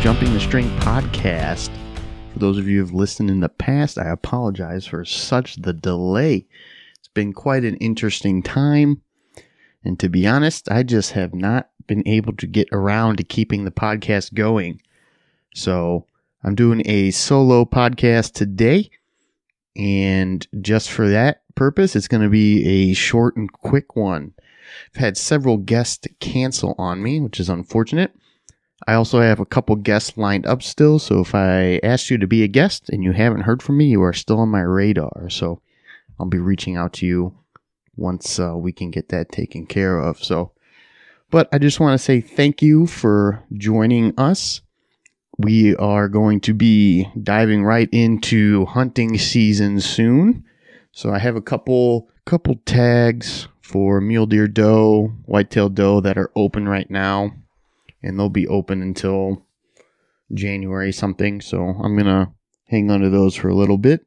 Jumping the String podcast. For those of you who have listened in the past, I apologize for such the delay. It's been quite an interesting time. And to be honest, I just have not been able to get around to keeping the podcast going. So I'm doing a solo podcast today. And just for that purpose, it's going to be a short and quick one. I've had several guests cancel on me, which is unfortunate. I also have a couple guests lined up still, so if I ask you to be a guest and you haven't heard from me, you are still on my radar. So I'll be reaching out to you once uh, we can get that taken care of. So, but I just want to say thank you for joining us. We are going to be diving right into hunting season soon. So I have a couple couple tags for mule deer doe, whitetail doe that are open right now and they'll be open until January something. So I'm gonna hang on to those for a little bit.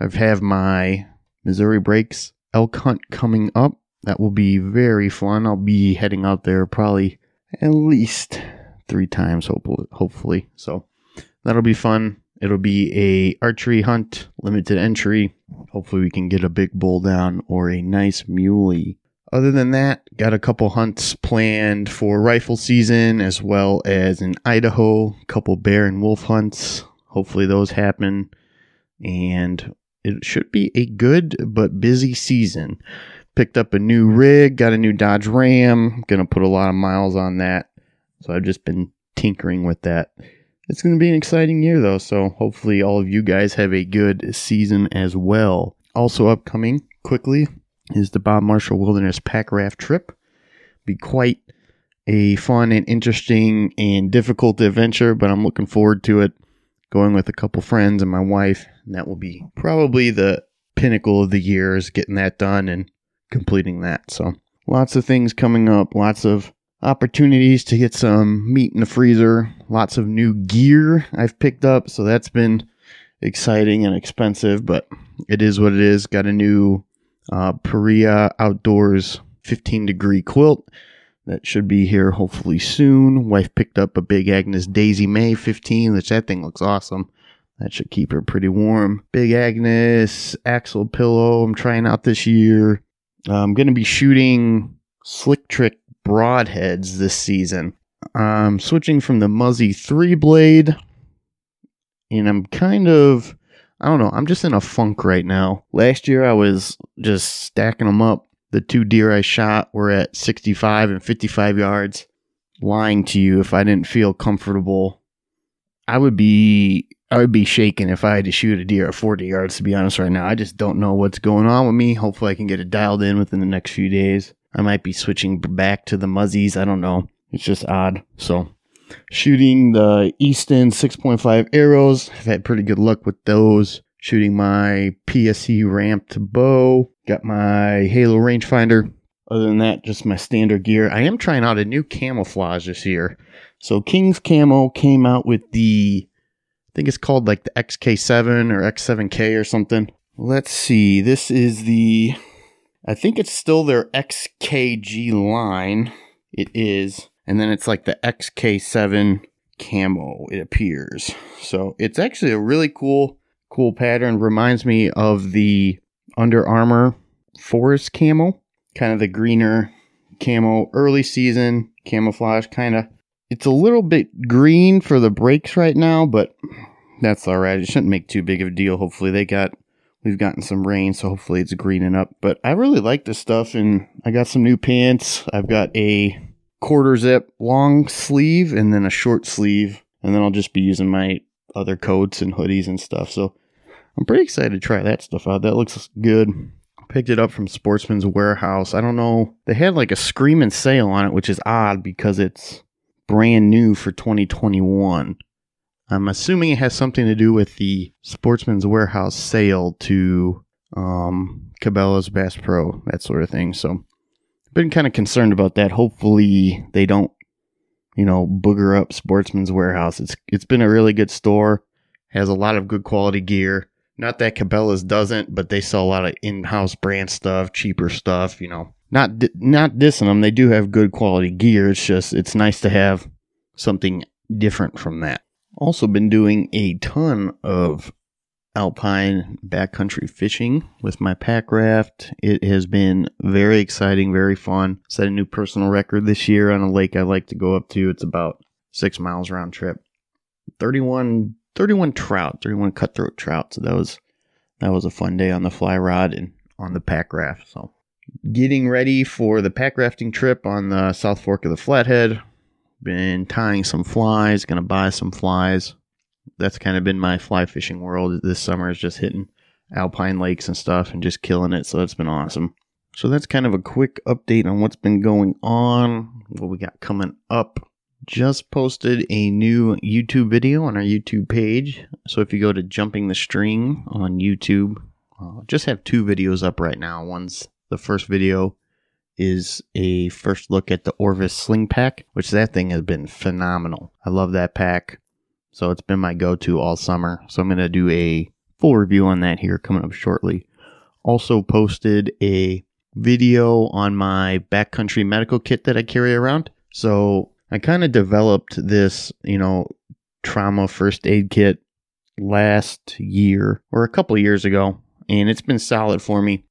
I've have my Missouri Breaks elk hunt coming up. That will be very fun. I'll be heading out there probably at least three times, hopefully. hopefully. So that'll be fun. It'll be a archery hunt, limited entry. Hopefully we can get a big bull down or a nice muley. Other than that, got a couple hunts planned for rifle season as well as in Idaho, couple bear and wolf hunts. Hopefully those happen. And it should be a good but busy season. Picked up a new rig, got a new Dodge Ram, gonna put a lot of miles on that. So I've just been tinkering with that. It's gonna be an exciting year though, so hopefully all of you guys have a good season as well. Also upcoming quickly, is the Bob Marshall Wilderness Pack Raft trip. Be quite a fun and interesting and difficult adventure, but I'm looking forward to it. Going with a couple friends and my wife, and that will be probably the pinnacle of the year is getting that done and completing that. So lots of things coming up, lots of opportunities to get some meat in the freezer, lots of new gear I've picked up, so that's been exciting and expensive, but it is what it is. Got a new uh, Paria Outdoors 15 degree quilt that should be here hopefully soon. Wife picked up a big Agnes Daisy Mae 15, which that thing looks awesome. That should keep her pretty warm. Big Agnes axle pillow I'm trying out this year. I'm going to be shooting slick trick broadheads this season. I'm switching from the Muzzy 3 blade and I'm kind of I don't know. I'm just in a funk right now. Last year I was just stacking them up. The two deer I shot were at 65 and 55 yards. Lying to you if I didn't feel comfortable. I would be I would be shaking if I had to shoot a deer at 40 yards to be honest right now. I just don't know what's going on with me. Hopefully I can get it dialed in within the next few days. I might be switching back to the muzzies. I don't know. It's just odd. So shooting the Easton 6.5 arrows. I've had pretty good luck with those. Shooting my PSE ramped bow. Got my Halo rangefinder. Other than that, just my standard gear. I am trying out a new camouflage this year. So King's Camo came out with the, I think it's called like the XK7 or X7K or something. Let's see. This is the, I think it's still their XKG line. It is and then it's like the XK7 camo it appears. So it's actually a really cool cool pattern reminds me of the Under Armour forest camo, kind of the greener camo early season camouflage kind of. It's a little bit green for the breaks right now, but that's all right. It shouldn't make too big of a deal. Hopefully they got we've gotten some rain, so hopefully it's greening up. But I really like this stuff and I got some new pants. I've got a quarter zip long sleeve and then a short sleeve. And then I'll just be using my other coats and hoodies and stuff. So I'm pretty excited to try that stuff out. That looks good. Picked it up from Sportsman's Warehouse. I don't know. They had like a screaming sale on it, which is odd because it's brand new for 2021. I'm assuming it has something to do with the Sportsman's Warehouse sale to um, Cabela's Bass Pro, that sort of thing. So been kind of concerned about that. Hopefully they don't, you know, booger up Sportsman's Warehouse. It's it's been a really good store. Has a lot of good quality gear. Not that Cabela's doesn't, but they sell a lot of in-house brand stuff, cheaper stuff. You know, not not dissing them. They do have good quality gear. It's just it's nice to have something different from that. Also, been doing a ton of alpine backcountry fishing with my pack raft. It has been very exciting, very fun. Set a new personal record this year on a lake I like to go up to. It's about six miles round trip. 31, 31 trout, 31 cutthroat trout. So that was that was a fun day on the fly rod and on the pack raft. So getting ready for the pack rafting trip on the South Fork of the Flathead. Been tying some flies, gonna buy some flies that's kind of been my fly fishing world this summer is just hitting alpine lakes and stuff and just killing it. So that's been awesome. So that's kind of a quick update on what's been going on, what we got coming up. Just posted a new YouTube video on our YouTube page. So if you go to Jumping the String on YouTube, uh, just have two videos up right now. One's the first video is a first look at the Orvis Sling Pack, which that thing has been phenomenal. I love that pack. So it's been my go to all summer. So I'm going to do a full review on that here coming up shortly. Also, posted a video on my backcountry medical kit that I carry around. So I kind of developed this, you know, trauma first aid kit last year or a couple years ago, and it's been solid for me.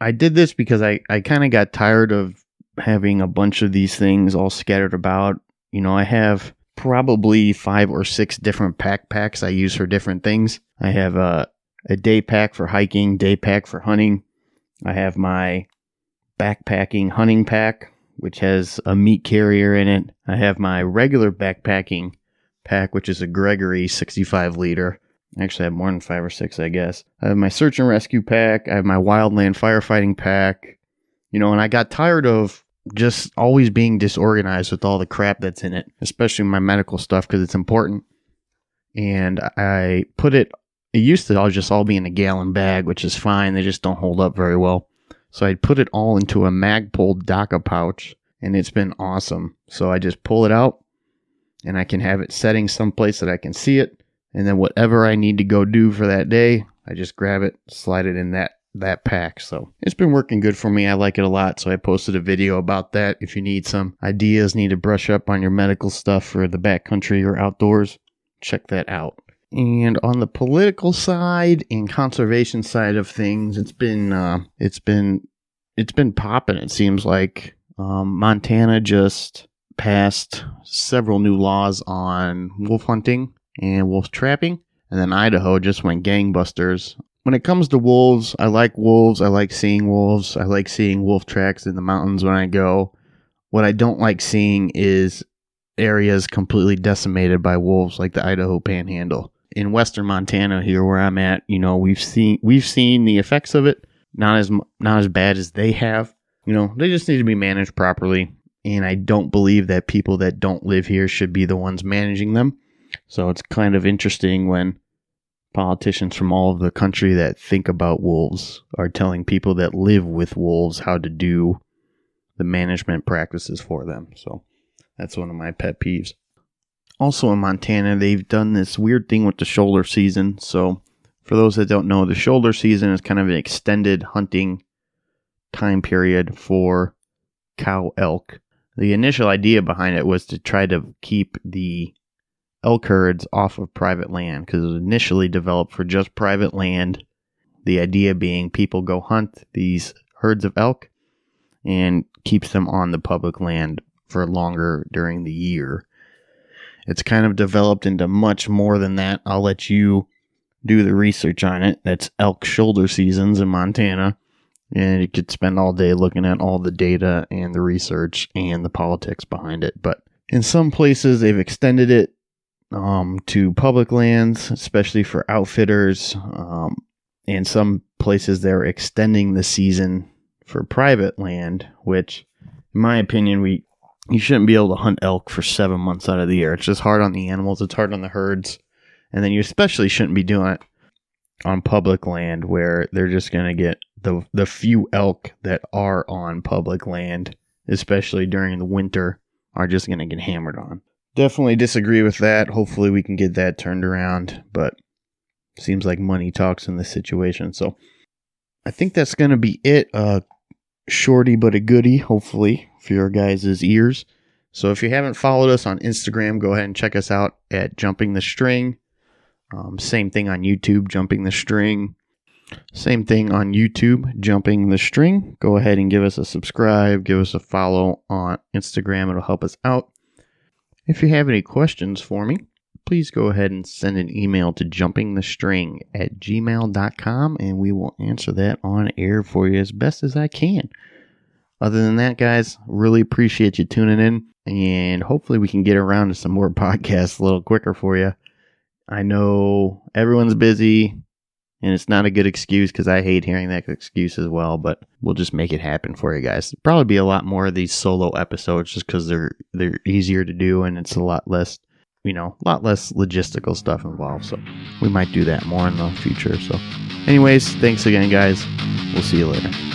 I did this because I, I kind of got tired of having a bunch of these things all scattered about. You know, I have probably five or six different pack packs I use for different things. I have a, a day pack for hiking, day pack for hunting. I have my backpacking hunting pack, which has a meat carrier in it. I have my regular backpacking pack, which is a Gregory 65 liter. I actually, have more than five or six, I guess. I have my search and rescue pack. I have my wildland firefighting pack. You know, and I got tired of just always being disorganized with all the crap that's in it, especially my medical stuff because it's important. And I put it, it used to all just all be in a gallon bag, which is fine. They just don't hold up very well. So I put it all into a Magpul DAKA pouch and it's been awesome. So I just pull it out and I can have it setting someplace that I can see it. And then whatever I need to go do for that day, I just grab it, slide it in that that pack. So it's been working good for me. I like it a lot. So I posted a video about that. If you need some ideas, need to brush up on your medical stuff for the backcountry or outdoors, check that out. And on the political side and conservation side of things, it's been uh, it's been it's been popping. It seems like um, Montana just passed several new laws on wolf hunting and wolf trapping, and then Idaho just went gangbusters when it comes to wolves, I like wolves. I like seeing wolves. I like seeing wolf tracks in the mountains when I go. What I don't like seeing is areas completely decimated by wolves like the Idaho Panhandle. In western Montana here where I'm at, you know, we've seen we've seen the effects of it, not as not as bad as they have. You know, they just need to be managed properly, and I don't believe that people that don't live here should be the ones managing them. So it's kind of interesting when politicians from all of the country that think about wolves are telling people that live with wolves how to do the management practices for them. So that's one of my pet peeves. Also in Montana, they've done this weird thing with the shoulder season. So for those that don't know, the shoulder season is kind of an extended hunting time period for cow elk. The initial idea behind it was to try to keep the elk herds off of private land because it was initially developed for just private land. The idea being people go hunt these herds of elk and keeps them on the public land for longer during the year. It's kind of developed into much more than that. I'll let you do the research on it. That's elk shoulder seasons in Montana. And you could spend all day looking at all the data and the research and the politics behind it. But in some places, they've extended it um, to public lands, especially for outfitters. Um, and some places they're extending the season for private land, which, in my opinion, we you shouldn't be able to hunt elk for seven months out of the year. It's just hard on the animals. It's hard on the herds, and then you especially shouldn't be doing it on public land where they're just going to get the the few elk that are on public land, especially during the winter, are just going to get hammered on definitely disagree with that. Hopefully, we can get that turned around, but seems like money talks in this situation. So I think that's going to be it. Uh, shorty but a goody, hopefully, for your guys' ears. So if you haven't followed us on Instagram, go ahead and check us out at Jumping the String. Um, same thing on YouTube, Jumping the String. Same thing on YouTube, Jumping the String. Go ahead and give us a subscribe, give us a follow on Instagram. It'll help us out. If you have any questions for me, please go ahead and send an email to jumpingthestring at gmail.com and we will answer that on air for you as best as I can. Other than that, guys, really appreciate you tuning in and hopefully we can get around to some more podcasts a little quicker for you. I know everyone's busy and it's not a good excuse because I hate hearing that excuse as well, but we'll just make it happen for you guys. Probably be a lot more of these solo episodes just because they're they're easier to do and it's a lot less you know, a lot less logistical stuff involved. So we might do that more in the future. So anyways, thanks again guys. We'll see you later.